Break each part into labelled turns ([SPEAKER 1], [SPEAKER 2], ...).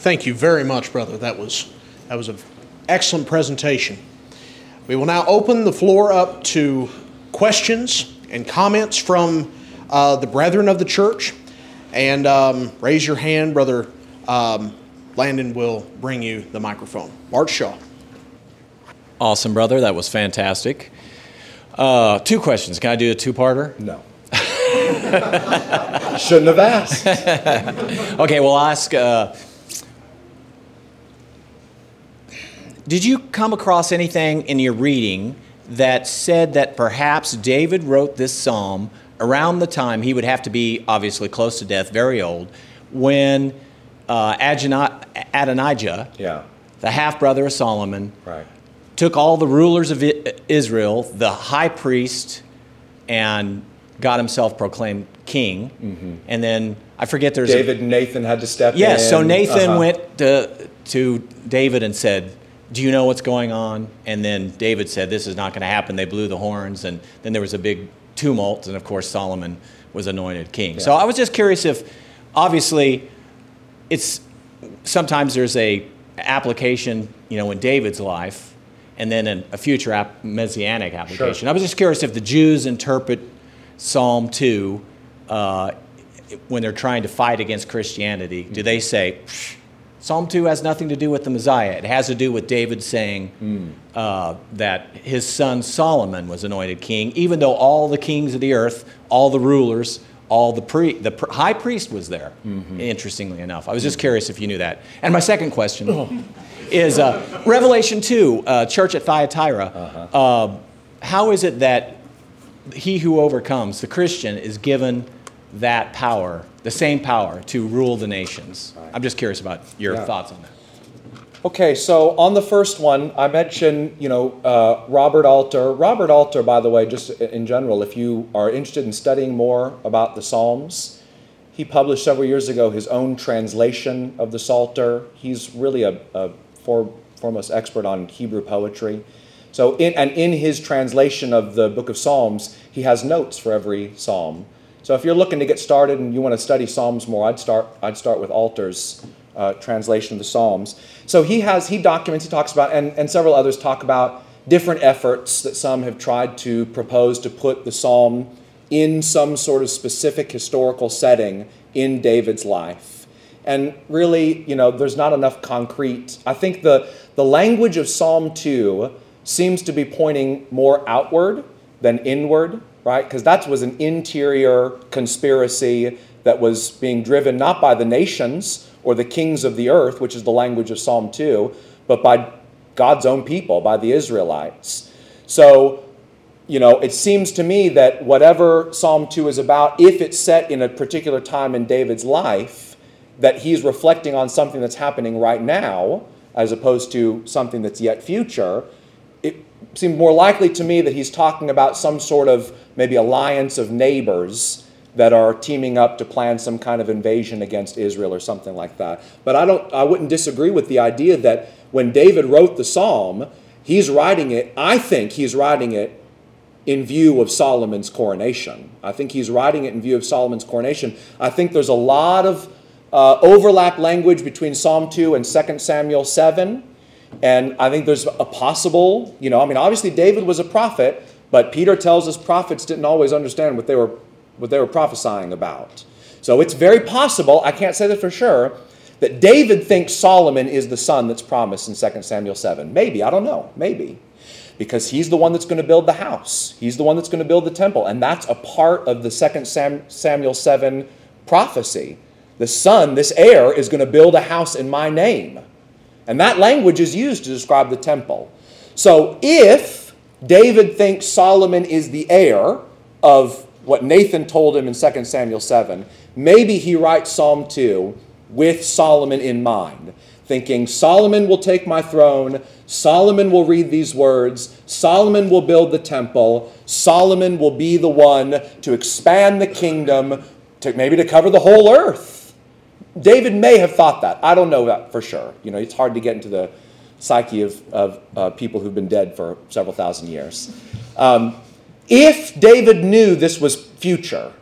[SPEAKER 1] Thank you very much, brother. That was that was an excellent presentation. We will now open the floor up to questions and comments from uh, the brethren of the church. And um, raise your hand, brother. Um, Landon will bring you the microphone. Bart Shaw.
[SPEAKER 2] Awesome, brother. That was fantastic. Uh, two questions. Can I do a two-parter?
[SPEAKER 3] No. Shouldn't have asked.
[SPEAKER 2] Okay, well, I'll ask. Uh, did you come across anything in your reading that said that perhaps David wrote this psalm around the time he would have to be obviously close to death, very old, when uh, Adonijah, Adonijah
[SPEAKER 3] Yeah,
[SPEAKER 2] the half brother of Solomon,
[SPEAKER 3] right.
[SPEAKER 2] took all the rulers of Israel, the high priest, and got himself proclaimed king. And then I forget there's a-
[SPEAKER 3] David and Nathan had to step in.
[SPEAKER 2] Yes, so Nathan
[SPEAKER 3] Uh-huh.
[SPEAKER 2] went to, to David and said, Do you know what's going on? And then David said, This is not going to happen. They blew the horns, and then there was a big tumult, and of course, Solomon was anointed king. So I was just curious if, obviously, it's sometimes there's a application, you know, in David's life, and then in a future ap- messianic application. Sure. I was just curious if the Jews interpret Psalm 2 uh, when they're trying to fight against Christianity. Do they say, "Psh, Psalm 2 has nothing to do with the Messiah? It has to do with David saying uh, that his son Solomon was anointed king, even though all the kings of the earth, all the rulers, all the pre- the pr- high priest was there. Interestingly enough, I was just curious if you knew that. And my second question is uh, Revelation 2, uh, church at Thyatira. uh how is it that he who overcomes, the Christian, is given that power, the same power to rule the nations? I'm just curious about your
[SPEAKER 3] Yeah.
[SPEAKER 2] thoughts on that.
[SPEAKER 3] Okay, so on the first one, I mentioned, you know, uh, Robert Alter. Robert Alter, by the way, just in general, if you are interested in studying more about the Psalms, he published several years ago his own translation of the Psalter. He's really a, a for, foremost expert on Hebrew poetry. So, in, and in his translation of the book of Psalms, he has notes for every psalm. So, if you're looking to get started and you want to study Psalms more, I'd start. I'd start with Alter's uh, translation of the Psalms. So he has he documents. He talks about, and, and several others talk about different efforts that some have tried to propose to put the psalm in some sort of specific historical setting in David's life. And really, you know, there's not enough concrete. I think the, the language of Psalm 2 seems to be pointing more outward than inward, right? Because that was an interior conspiracy that was being driven not by the nations or the kings of the earth, which is the language of Psalm 2, but by God's own people, by the Israelites. So, you know, it seems to me that whatever Psalm 2 is about, if it's set in a particular time in David's life, that he's reflecting on something that's happening right now as opposed to something that's yet future, seems more likely to me that he's talking about some sort of maybe alliance of neighbors that are teaming up to plan some kind of invasion against Israel or something like that. But I don't I wouldn't disagree with the idea that when David wrote the psalm, he's writing it, I think he's writing it in view of Solomon's coronation. I think he's writing it in view of Solomon's coronation. I think there's a lot of uh, overlap language between Psalm 2 and 2 Samuel 7. And I think there's a possible, you know, I mean, obviously David was a prophet, but Peter tells us prophets didn't always understand what they were, what they were prophesying about. So it's very possible, I can't say that for sure, that David thinks Solomon is the son that's promised in 2 Samuel 7. Maybe, I don't know, maybe. Because he's the one that's going to build the house. He's the one that's going to build the temple. And that's a part of the 2 Sam, Samuel 7 prophecy. The son, this heir, is going to build a house in my name. And that language is used to describe the temple. So if David thinks Solomon is the heir of what Nathan told him in 2 Samuel 7, maybe he writes Psalm 2 with Solomon in mind, thinking Solomon will take my throne, Solomon will read these words, Solomon will build the temple, Solomon will be the one to expand the kingdom, to maybe to cover the whole earth. David may have thought that. I don't know that for sure. You know, it's hard to get into the psyche of, of uh, people who've been dead for several thousand years. Um, if David knew this was future,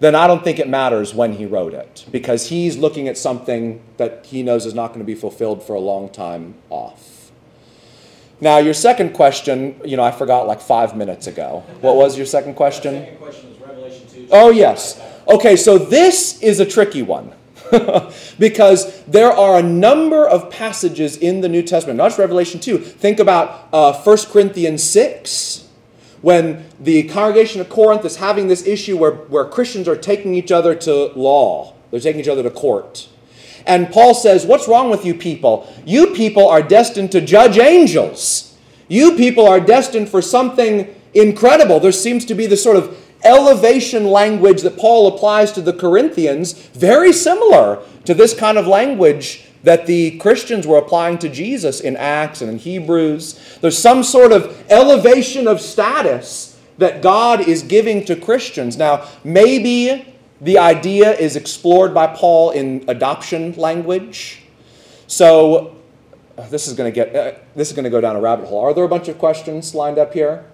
[SPEAKER 3] then I don't think it matters when he wrote it because he's looking at something that he knows is not going to be fulfilled for a long time off. Now, your second question, you know, I forgot like five minutes ago. What was your second question?
[SPEAKER 2] Second question is Revelation 2.
[SPEAKER 3] Oh, yes. Okay, so this is a tricky one. because there are a number of passages in the New Testament, not just Revelation 2. Think about uh, 1 Corinthians 6, when the congregation of Corinth is having this issue where, where Christians are taking each other to law, they're taking each other to court. And Paul says, What's wrong with you people? You people are destined to judge angels. You people are destined for something incredible. There seems to be this sort of elevation language that Paul applies to the Corinthians, very similar to this kind of language that the Christians were applying to Jesus in Acts and in Hebrews. There's some sort of elevation of status that God is giving to Christians. Now, maybe the idea is explored by Paul in adoption language. So, this is going to get uh, this is going to go down a rabbit hole. Are there a bunch of questions lined up here?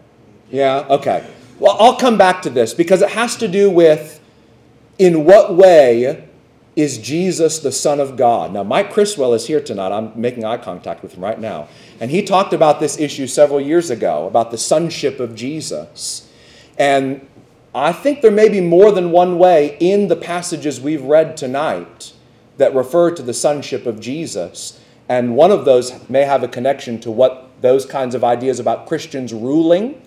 [SPEAKER 3] Yeah, okay. Well, I'll come back to this because it has to do with in what way is Jesus the Son of God? Now, Mike Criswell is here tonight. I'm making eye contact with him right now. And he talked about this issue several years ago about the sonship of Jesus. And I think there may be more than one way in the passages we've read tonight that refer to the sonship of Jesus. And one of those may have a connection to what those kinds of ideas about Christians ruling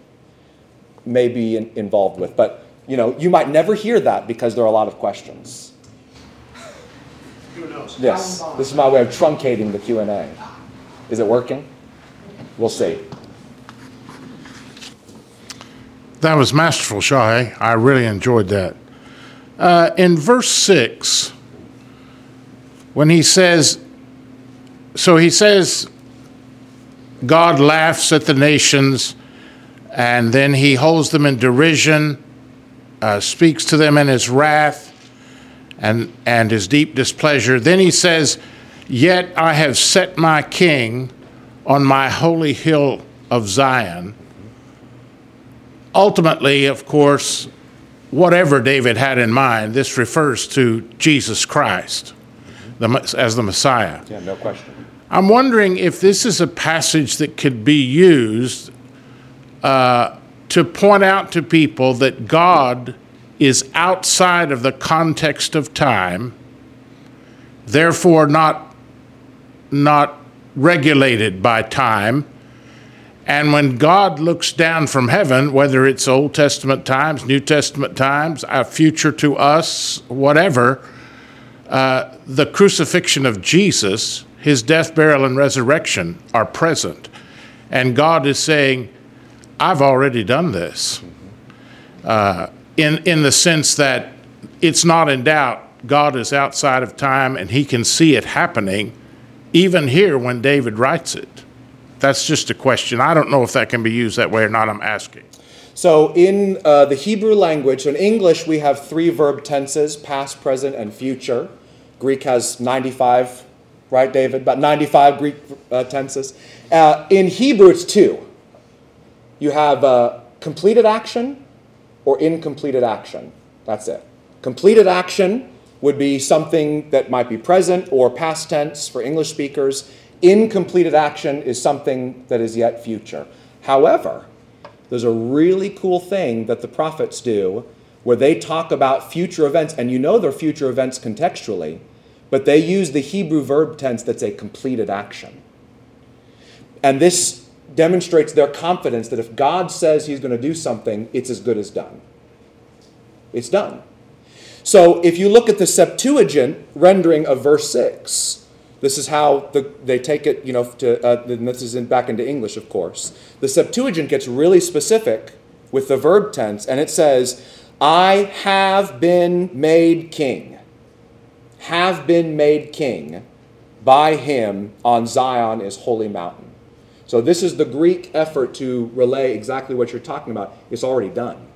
[SPEAKER 3] may be in, involved with. But you know, you might never hear that because there are a lot of questions.
[SPEAKER 1] Who knows?
[SPEAKER 3] Yes, this is my way of truncating the Q and A. Is it working? We'll see.
[SPEAKER 4] That was masterful, Shahe. I really enjoyed that. Uh, in verse 6, when he says, so he says, God laughs at the nations, and then he holds them in derision, uh, speaks to them in his wrath and, and his deep displeasure. Then he says, Yet I have set my king on my holy hill of Zion ultimately, of course, whatever David had in mind, this refers to Jesus Christ the, as the Messiah.
[SPEAKER 3] Yeah, no question.
[SPEAKER 4] I'm wondering if this is a passage that could be used to point out to people that God is outside of the context of time, therefore not, not regulated by time and when God looks down from heaven, whether it's Old Testament times, New Testament times, a future to us, whatever, uh, the crucifixion of Jesus, his death, burial, and resurrection are present. And God is saying, I've already done this. Uh, in, in the sense that it's not in doubt. God is outside of time and he can see it happening, even here when David writes it. That's just a question. I don't know if that can be used that way or not. I'm asking.
[SPEAKER 3] So, in uh, the Hebrew language, so in English, we have three verb tenses past, present, and future. Greek has 95, right, David? About 95 Greek uh, tenses. Uh, in Hebrew, it's two. You have uh, completed action or incompleted action. That's it. Completed action would be something that might be present or past tense for English speakers Incompleted action is something that is yet future. However, there's a really cool thing that the prophets do where they talk about future events, and you know they're future events contextually, but they use the Hebrew verb tense that's a completed action. And this demonstrates their confidence that if God says he's going to do something, it's as good as done. It's done. So if you look at the Septuagint rendering of verse 6, this is how the, they take it, you know, to, uh, this is in, back into English, of course. The Septuagint gets really specific with the verb tense, and it says, I have been made king. Have been made king by him on Zion is holy mountain. So this is the Greek effort to relay exactly what you're talking about. It's already done.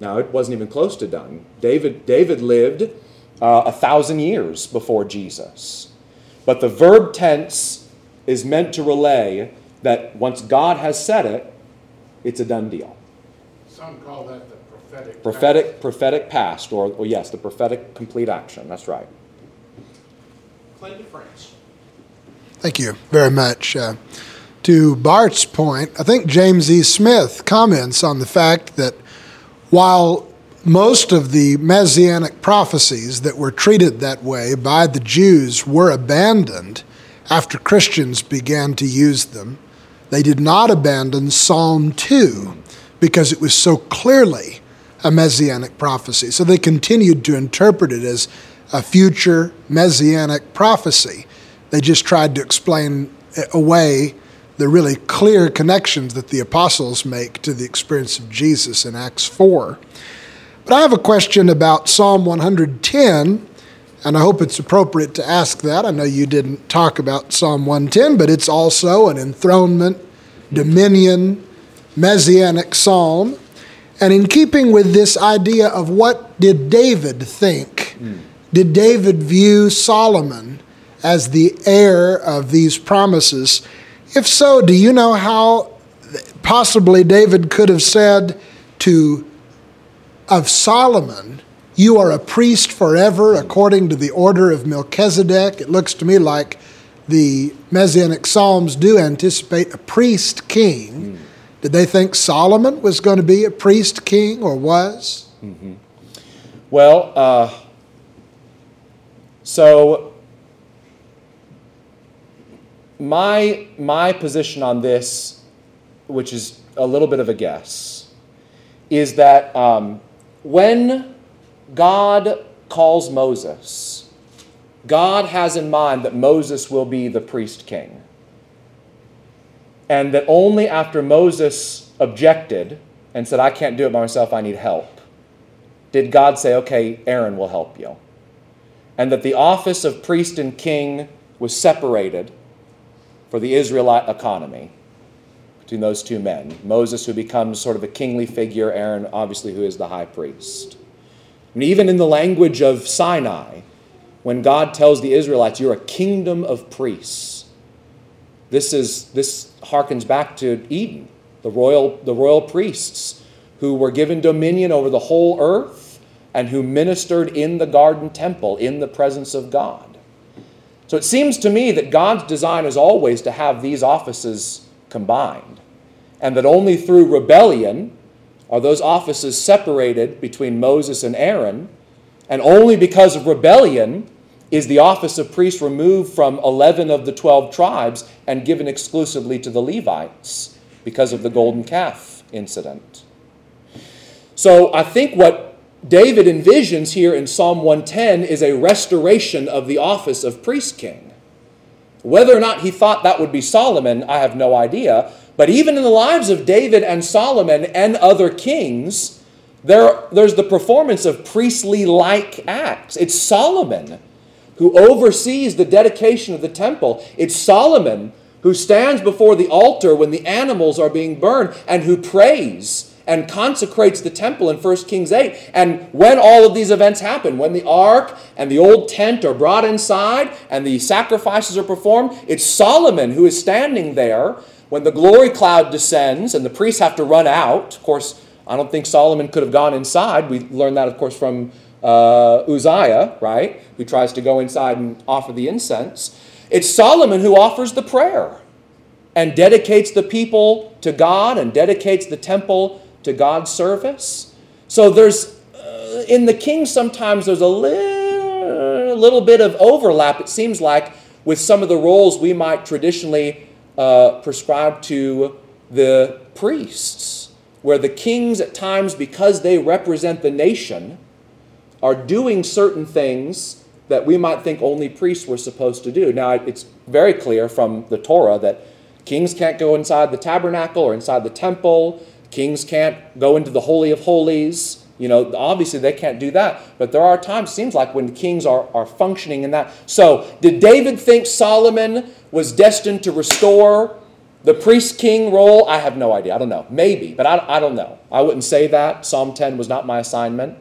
[SPEAKER 3] Now, it wasn't even close to done. David, David lived uh, a thousand years before Jesus. But the verb tense is meant to relay that once God has said it, it's a done deal.
[SPEAKER 4] Some call that the Prophetic,
[SPEAKER 3] prophetic prophetic past, or, or yes, the prophetic complete action. That's right.
[SPEAKER 1] Clinton France.
[SPEAKER 5] Thank you very much. Uh, to Bart's point, I think James E. Smith comments on the fact that while most of the messianic prophecies that were treated that way by the Jews were abandoned after Christians began to use them, they did not abandon Psalm 2 because it was so clearly a messianic prophecy. So they continued to interpret it as a future messianic prophecy. They just tried to explain away the really clear connections that the apostles make to the experience of Jesus in Acts 4. But I have a question about Psalm 110, and I hope it's appropriate to ask that. I know you didn't talk about Psalm 110, but it's also an enthronement, dominion, messianic psalm. And in keeping with this idea of what did David think, mm. did David view Solomon as the heir of these promises? If so, do you know how possibly David could have said to of Solomon, you are a priest forever according to the order of Melchizedek? It looks to me like the Messianic Psalms do anticipate a priest king. Mm. Did they think Solomon was going to be a priest king or was?
[SPEAKER 3] Mm-hmm. Well, uh, so my my position on this, which is a little bit of a guess, is that um, when God calls Moses, God has in mind that Moses will be the priest king. And that only after Moses objected and said, I can't do it by myself, I need help, did God say, okay, Aaron will help you. And that the office of priest and king was separated for the Israelite economy between those two men Moses, who becomes sort of a kingly figure, Aaron, obviously, who is the high priest. And even in the language of Sinai, when God tells the Israelites, You're a kingdom of priests, this, is, this harkens back to Eden, the royal, the royal priests who were given dominion over the whole earth and who ministered in the garden temple in the presence of God. So it seems to me that God's design is always to have these offices combined, and that only through rebellion are those offices separated between Moses and Aaron, and only because of rebellion is the office of priest removed from 11 of the 12 tribes and given exclusively to the Levites because of the golden calf incident. So I think what David envisions here in Psalm 110 is a restoration of the office of priest king. Whether or not he thought that would be Solomon, I have no idea. But even in the lives of David and Solomon and other kings, there, there's the performance of priestly like acts. It's Solomon who oversees the dedication of the temple. It's Solomon who stands before the altar when the animals are being burned and who prays and consecrates the temple in 1 Kings 8. And when all of these events happen, when the ark and the old tent are brought inside and the sacrifices are performed, it's Solomon who is standing there when the glory cloud descends and the priests have to run out. Of course, I don't think Solomon could have gone inside. We learned that, of course, from uh, Uzziah, right? Who tries to go inside and offer the incense. It's Solomon who offers the prayer and dedicates the people to God and dedicates the temple to God's service. So there's, uh, in the king, sometimes there's a little, little bit of overlap, it seems like, with some of the roles we might traditionally uh, prescribe to the priests, where the kings, at times, because they represent the nation, are doing certain things that we might think only priests were supposed to do. Now, it's very clear from the Torah that kings can't go inside the tabernacle or inside the temple. Kings can't go into the Holy of Holies. You know, obviously they can't do that. But there are times, seems like, when kings are, are functioning in that. So, did David think Solomon was destined to restore the priest king role? I have no idea. I don't know. Maybe, but I, I don't know. I wouldn't say that. Psalm 10 was not my assignment.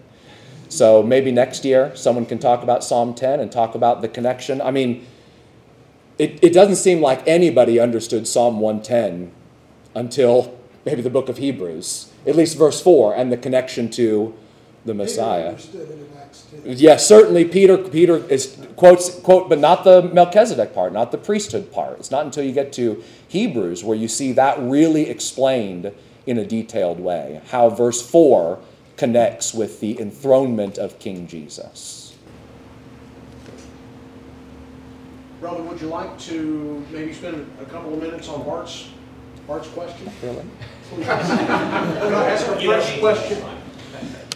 [SPEAKER 3] So maybe next year someone can talk about Psalm 10 and talk about the connection. I mean, it, it doesn't seem like anybody understood Psalm 110 until maybe the book of Hebrews, at least verse 4, and the connection to the Messiah. Yes, certainly Peter Peter is quotes quote, but not the Melchizedek part, not the priesthood part. It's not until you get to Hebrews where you see that really explained in a detailed way. How verse four connects with the enthronement of King Jesus.
[SPEAKER 1] Brother, would you like to maybe spend a couple of minutes on Bart's, Bart's question?
[SPEAKER 3] Really?
[SPEAKER 1] Can I ask a fresh question?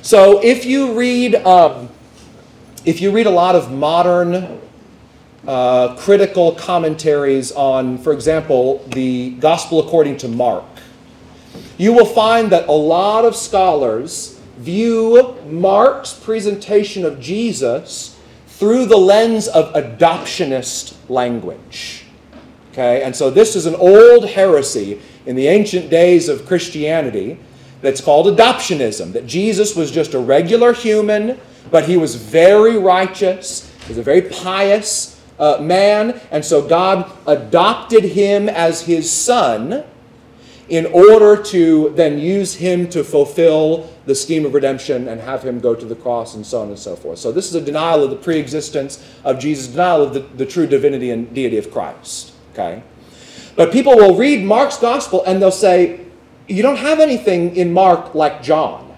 [SPEAKER 3] So if you read, um, if you read a lot of modern uh, critical commentaries on, for example, the Gospel according to Mark, you will find that a lot of scholars view Mark's presentation of Jesus through the lens of adoptionist language. Okay, and so this is an old heresy in the ancient days of Christianity that's called adoptionism, that Jesus was just a regular human, but he was very righteous, he was a very pious uh, man, and so God adopted him as his son in order to then use him to fulfill the scheme of redemption and have him go to the cross and so on and so forth. So, this is a denial of the pre existence of Jesus, denial of the, the true divinity and deity of Christ. Okay? But people will read Mark's gospel and they'll say, You don't have anything in Mark like John.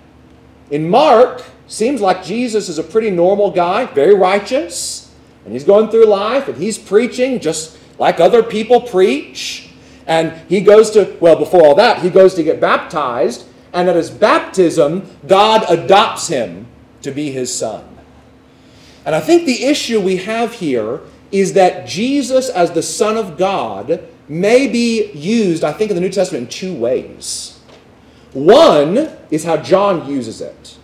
[SPEAKER 3] In Mark, seems like Jesus is a pretty normal guy, very righteous, and he's going through life and he's preaching just like other people preach. And he goes to, well, before all that, he goes to get baptized. And at his baptism, God adopts him to be his son. And I think the issue we have here is that Jesus, as the Son of God, may be used, I think, in the New Testament in two ways. One is how John uses it.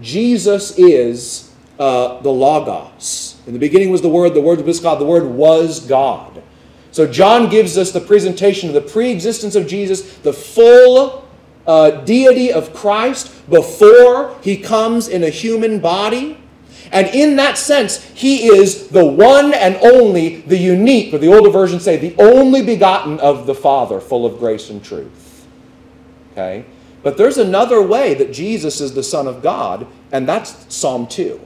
[SPEAKER 3] Jesus is uh, the Logos. In the beginning was the Word, the Word was God, the Word was God. So John gives us the presentation of the pre existence of Jesus, the full uh, deity of Christ before he comes in a human body. And in that sense, he is the one and only, the unique, or the older versions say, the only begotten of the Father, full of grace and truth. Okay? But there's another way that Jesus is the Son of God, and that's Psalm 2.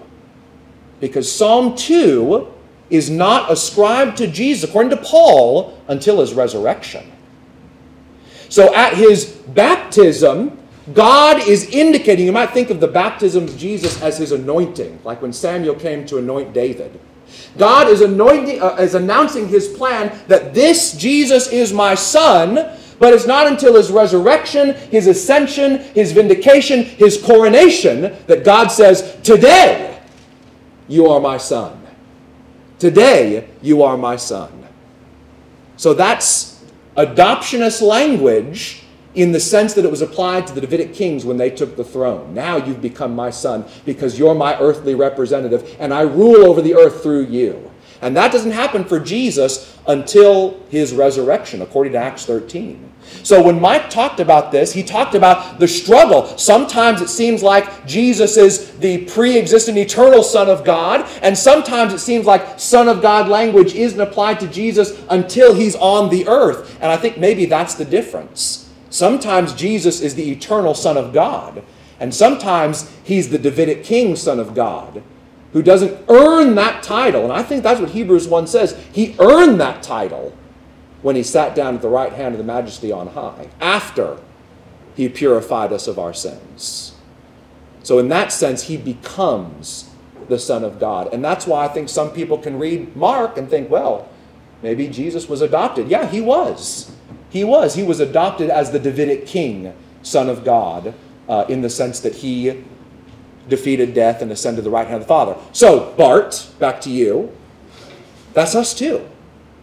[SPEAKER 3] Because Psalm 2 is not ascribed to Jesus, according to Paul, until his resurrection. So at his baptism, God is indicating, you might think of the baptism of Jesus as his anointing, like when Samuel came to anoint David. God is anointing, uh, is announcing his plan that this Jesus is my son, but it's not until his resurrection, his ascension, his vindication, his coronation that God says, Today you are my son. Today you are my son. So that's adoptionist language in the sense that it was applied to the Davidic kings when they took the throne. Now you've become my son because you're my earthly representative, and I rule over the earth through you. And that doesn't happen for Jesus until his resurrection, according to Acts 13. So when Mike talked about this, he talked about the struggle. Sometimes it seems like Jesus is the pre existent eternal Son of God, and sometimes it seems like Son of God language isn't applied to Jesus until he's on the earth. And I think maybe that's the difference. Sometimes Jesus is the eternal Son of God, and sometimes he's the Davidic King Son of God who doesn't earn that title. And I think that's what Hebrews 1 says. He earned that title when he sat down at the right hand of the majesty on high, after he purified us of our sins. So, in that sense, he becomes the Son of God. And that's why I think some people can read Mark and think, well, maybe Jesus was adopted. Yeah, he was. He was. He was adopted as the Davidic king, Son of God, uh, in the sense that he defeated death and ascended the right hand of the Father. So, Bart, back to you. That's us too.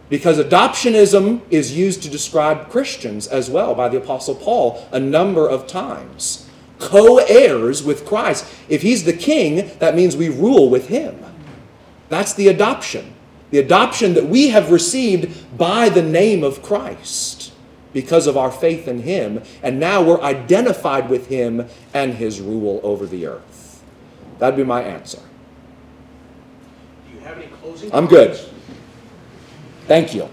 [SPEAKER 3] Because adoptionism is used to describe Christians as well by the Apostle Paul a number of times. Co heirs with Christ. If he's the king, that means we rule with him. That's the adoption. The adoption that we have received by the name of Christ because of our faith in him. And now we're identified with him and his rule over the earth. That'd be my answer.
[SPEAKER 1] Do you have any closing
[SPEAKER 3] I'm good. Thank you.